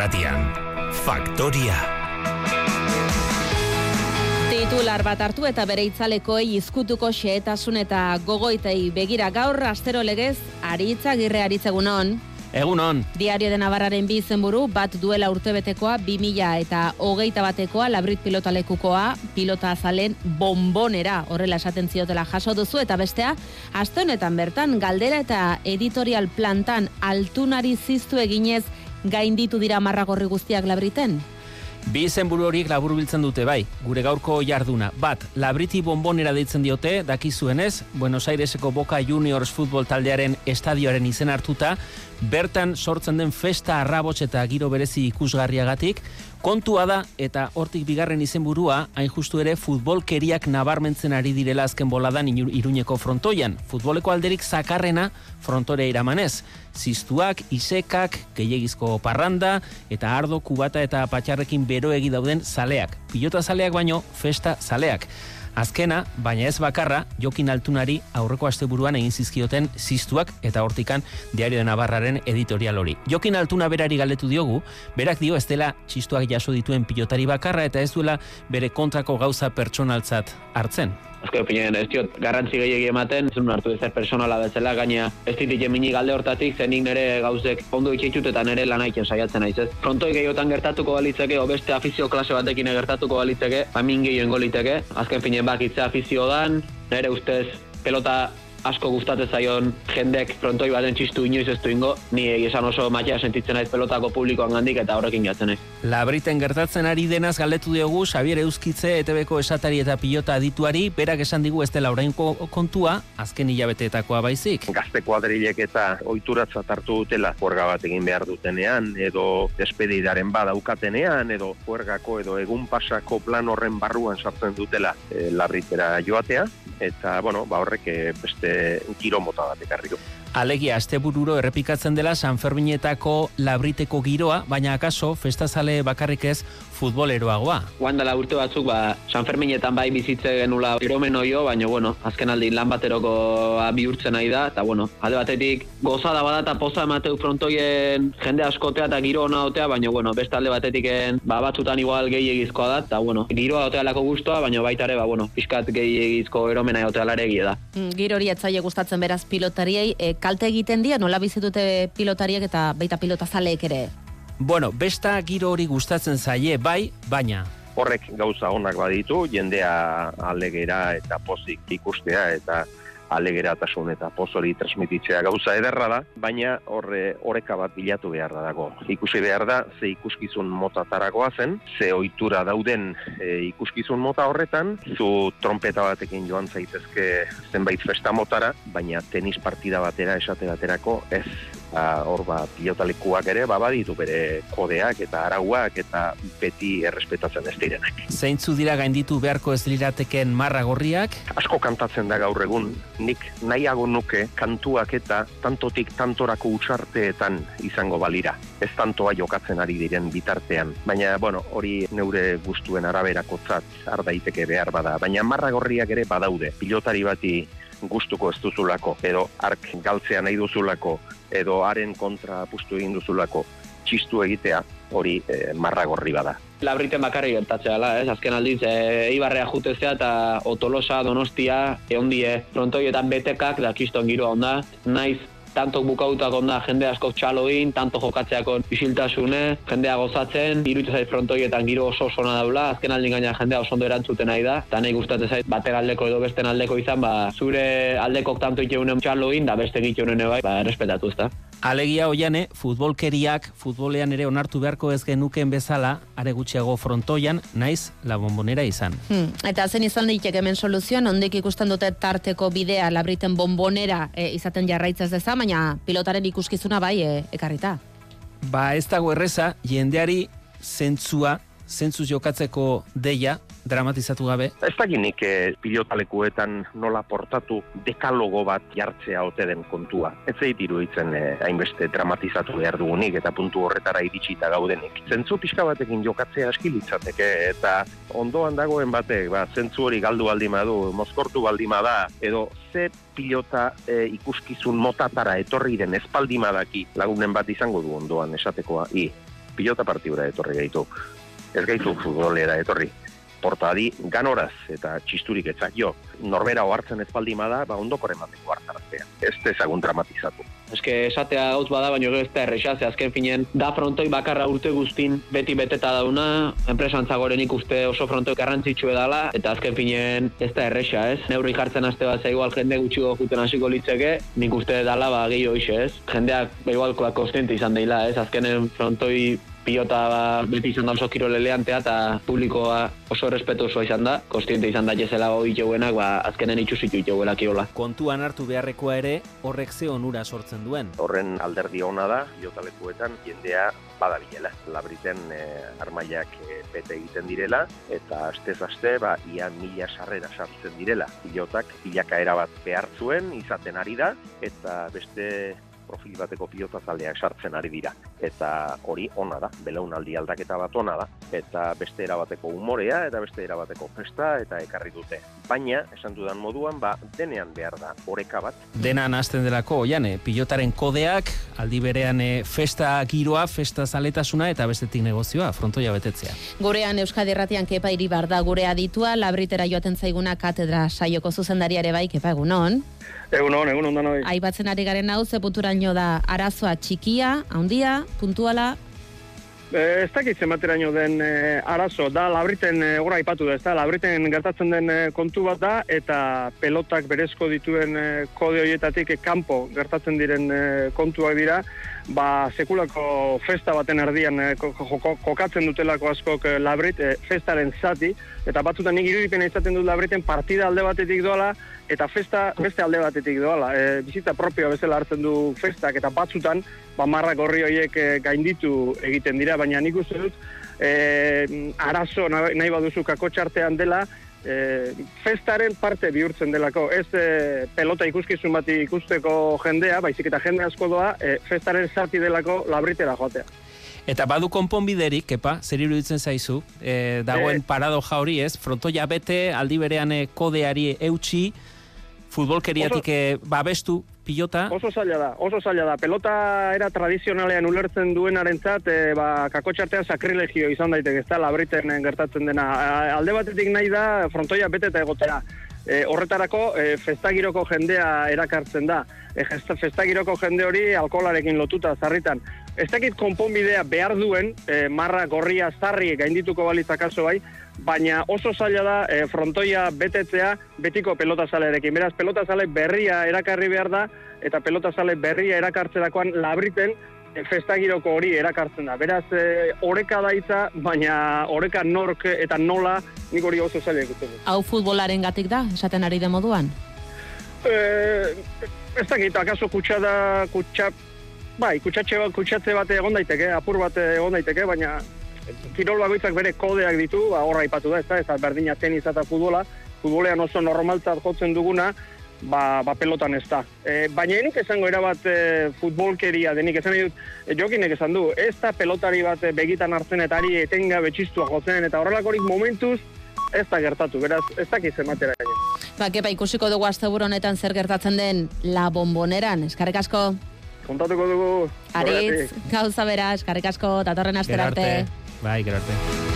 irratian. Faktoria. Titular bat hartu eta bere itzalekoei izkutuko xeetasun eta gogoitei begira gaur astero legez aritza girre aritzegunon. Egunon. Diario de Navarraren bi izenburu bat duela urtebetekoa 2000 eta hogeita batekoa labrit pilotalekukoa pilota azalen bombonera horrela esaten ziotela jaso duzu eta bestea aste honetan bertan galdera eta editorial plantan altunari ziztu eginez gainditu dira marragorri guztiak labriten. Bi izenburu horiek labur biltzen dute bai, gure gaurko jarduna. Bat, labriti bombonera deitzen diote, dakizuenez, Buenos Aireseko Boca Juniors futbol taldearen estadioaren izen hartuta, bertan sortzen den festa arrabots eta giro berezi ikusgarriagatik, kontua da eta hortik bigarren izenburua hain justu ere futbolkeriak nabarmentzen ari direla azken boladan iruñeko frontoian. Futboleko alderik zakarrena frontore iramanez. Ziztuak, isekak, gehiagizko parranda eta ardo, kubata eta patxarrekin beroegi dauden zaleak. Pilota zaleak baino, festa zaleak. Azkena, baina ez bakarra, Jokin Altunari aurreko asteburuan egin zizkioten ziztuak eta hortikan Diario de Navarraren editorial hori. Jokin Altuna berari galdetu diogu, berak dio ez dela txistuak jaso dituen pilotari bakarra eta ez duela bere kontrako gauza pertsonaltzat hartzen. Azken opinien, ez diot, garrantzi gehiagi ematen, zun hartu ezer personala bezala, gaina ez ditik mini galde hortatik, zenik nire gauzek ondo itxitut eta nire lan aiken saiatzen naiz, ez? Frontoi gehiotan gertatuko balitzeke, o beste afizio klase batekin gertatuko balitzeke, famin gehioen goliteke, azken finien bakitze afizio dan, nire ustez pelota asko gustatzen zaion jendek frontoi baten txistu inoiz ez ingo, ni esan oso maia sentitzen naiz pelotako publikoan gandik eta horrekin jatzen naiz. Labriten gertatzen ari denaz galdetu diogu Xavier Euskitze ETBko esatari eta pilota adituari, berak esan digu ez dela orainko kontua, azken hilabeteetakoa baizik. Gazte kuadrilek eta oituratza hartu dutela juerga bat egin behar dutenean, edo despedidaren badaukatenean, edo juergako edo egun pasako plan horren barruan sartzen dutela e, labritera joatea, eta bueno, ba horrek eh, beste giro mota bat ekarri du. Alegia astebururo errepikatzen dela San Ferminetako labriteko giroa, baina akaso festazale bakarrik ez futboleroagoa. Guan dela urte batzuk, ba, San Ferminetan bai bizitze genula eromen oio, baina, bueno, azken aldi lan bateroko bihurtzen nahi da, eta, bueno, alde batetik gozada bada eta poza emateu frontoien jende askotea eta giro ona otea, baina, bueno, beste alde batetik ba, batzutan igual gehi egizkoa da, eta, bueno, giroa otea lako guztua, baina baita ere, ba, bueno, pixkat gehi egizko eromena otea lare da. Mm, giro hori etzaile gustatzen beraz pilotariei, e, kalte egiten dira, nola bizitute pilotariek eta baita pilota zaleek ere? Bueno, besta giro hori gustatzen zaie, bai, baina. Horrek gauza onak baditu, jendea alegera eta pozik ikustea eta alegeratasun eta pozori transmititzea gauza ederra da, baina horre oreka bat bilatu behar da dago. Ikusi behar da, ze ikuskizun mota taragoa zen, ze ohitura dauden e, ikuskizun mota horretan, zu trompeta batekin joan zaitezke zenbait festa motara, baina tenis partida batera esate baterako ez ba, hor ba, pilotalekuak ere, ba, baditu bere kodeak eta arauak eta beti errespetatzen ez direnak. Zeintzu dira gainditu beharko ez lirateken marra gorriak? Asko kantatzen da gaur egun, nik nahiago nuke kantuak eta tantotik tantorako utxarteetan izango balira. Ez tantoa jokatzen ari diren bitartean. Baina, bueno, hori neure gustuen araberako zat ardaiteke behar bada. Baina marra gorriak ere badaude. Pilotari bati gustuko ez duzulako, edo ark galtzea nahi duzulako, edo haren kontra pustu egin duzulako txistu egitea, hori e, marragorri bada. Labriten bakarri gertatzea la, ez? Azken aldiz, e, eibarrea jutezea eta otolosa, donostia, eondie, frontoietan betekak, da kiston giroa onda, naiz tanto bukautak onda jende asko txaloin, tanto jokatzeako isiltasune, jendea gozatzen, iruditu zait frontoietan giro oso oso daula, azken aldin gaina jendea oso ondo erantzuten nahi da, eta nahi gustatzen zait, bater aldeko edo besten aldeko izan, ba, zure aldekok tanto itxeunen txaloin, da beste gitxeunen bai, ba, respetatu ez da. Alegia oiane, futbolkeriak futbolean ere onartu beharko ez genuken bezala, are gutxiago frontoian, naiz la bombonera izan. Hmm. Eta zen izan ditek hemen soluzioan, ondik ikusten dute tarteko bidea labriten bombonera e, izaten jarraitzaz deza, baina pilotaren ikuskizuna bai e, ekarrita. Ba ez dago erreza, jendeari zentzua, zentzuz jokatzeko deia, dramatizatu gabe? Ez da ginik eh, pilotalekuetan nola portatu dekalogo bat jartzea ote den kontua. Ez zeit iruditzen eh, hainbeste dramatizatu behar dugunik eta puntu horretara iritsita gaudenik. Zentzu pixka batekin jokatzea askilitzateke eta ondoan dagoen batek, ba, zentzu hori galdu baldima du, mozkortu baldima da, edo ze pilota e, ikuskizun motatara etorri den espaldimadaki lagunen bat izango du ondoan esatekoa. I, pilota partidura etorri gaitu. Ez gaitu futbolera etorri. Portadi ganoraz eta txisturik etzak jo. Norbera ohartzen ez baldin bada, ba ondoko emateko hartaraztea. Ez dezagun dramatizatu. Eske esatea gauz bada, baino gero ez da erresa, ze azken finen, da frontoi bakarra urte guztin beti beteta dauna, enpresantza gorenik uste oso frontoi garrantzitsu edala, eta azken finen ez da erresa, ez? Neurri jartzen aste bat igual jende gutxi juten hasiko litzeke, nik uste dala ba gehiago hoxe, ez? Jendeak igual kostiente izan deila, ez? Azkenen frontoi pilota ba, beti izan da oso kirol eleantea eta publikoa oso respetuoso izan da, kostiente izan da jezela hori jauenak, ba, azkenen itxusitu jauela kirola. Kontuan hartu beharrekoa ere, horrek ze onura sortzen duen. Horren alderdi ona da, pilotalekuetan jendea badabilela. Labriten eh, armaiak eh, bete egiten direla, eta astez aste, ba, ia mila sarrera sartzen direla. Pilotak pilaka bat behar zuen, izaten ari da, eta beste profil bateko pilota taldeak sartzen ari dira. Eta hori ona da, belaunaldi aldaketa bat ona da. Eta beste erabateko umorea, eta beste erabateko festa, eta ekarri dute. Baina, esan dudan moduan, ba, denean behar da, oreka bat. Denan hasten delako, jane, pilotaren kodeak, aldi berean eh, festa giroa, festa zaletasuna, eta bestetik negozioa, frontoia betetzea. Gurean Euskadi Erratian kepa iribar da gure aditua, labritera joaten zaiguna katedra saioko zuzendariare bai, kepa egunon. Egun hon, egun hon Aipatzen ari garen hau, ze punturaino da arazoa txikia, handia, puntuala? E, ez dakit zemateraino den e, arazo, da labriten, e, gora aipatu da, ez da, labriten gertatzen den e, kontu bat da, eta pelotak berezko dituen e, kode horietatik kanpo gertatzen diren e, kontuak dira, ba, sekulako festa baten erdian e, kokatzen dutelako askok e, labrit, e, festaren zati, eta batzutan nik irudipen izaten dut labriten partida alde batetik doala, eta festa beste alde batetik doala. E, bizitza propioa bezala hartzen du festak eta batzutan ba marrak horri horiek e, gainditu egiten dira, baina nik uste dut e, arazo nahi baduzu kakotxartean dela e, festaren parte bihurtzen delako. Ez e, pelota ikuskizun bat ikusteko jendea, baizik eta jende asko doa, e, festaren zati delako labritera joatea. Eta badu konponbiderik, kepa, zer iruditzen zaizu, e, dagoen e... paradoja hori ez, frontoia bete, aldi berean kodeari eutxi, futbolkeriatik oso, eh, babestu pilota? Oso zaila da, oso zaila da. Pelota era tradizionalean ulertzen duenarentzat, e, ba, kakotxartean sakrilegio izan daiteke, ez da, labriten gertatzen dena. Alde batetik nahi da, frontoia bete eta egotera. E, horretarako, e, festagiroko jendea erakartzen da. E, festagiroko jende hori alkolarekin lotuta zarritan. Ez dakit konponbidea behar duen, e, marra gorria zarri gaindituko balitzak aso bai, baina oso zaila da e, frontoia betetzea betiko pelotazalerekin. Beraz, pelotazale berria erakarri behar da, eta pelotazale berria erakartzerakoan labriten festagiroko hori erakartzen da. Beraz, e, oreka daitza, baina oreka nork eta nola nik hori oso zaila ikusten Hau futbolaren gatik da, esaten ari de moduan? E, ez dakit, akaso kutsa da, kutsa, bai, kutsatxe bat, kutsatze bat egon daiteke, apur bat egon daiteke, baina kirol bagoitzak bere kodeak ditu, ba, horra ipatu da, ez da, ez da, berdina tenis eta futbola, futbolean oso normaltzat jotzen duguna, ba, ba pelotan ez da. E, baina enik esango erabat e, futbolkeria denik, esan dut, e, jokinek esan du, ez da pelotari bat e, begitan hartzen eta ari etenga betxistua jotzen, eta horrelakorik momentuz, ez da gertatu, beraz, ez dakiz ematera egin. Ba, kepa, ikusiko dugu asteburu honetan zer gertatzen den la bomboneran, eskarrik asko. Kontatuko dugu. Aritz, gauza bera, eskarrik asko, datorren aster arte. Bai, gero arte.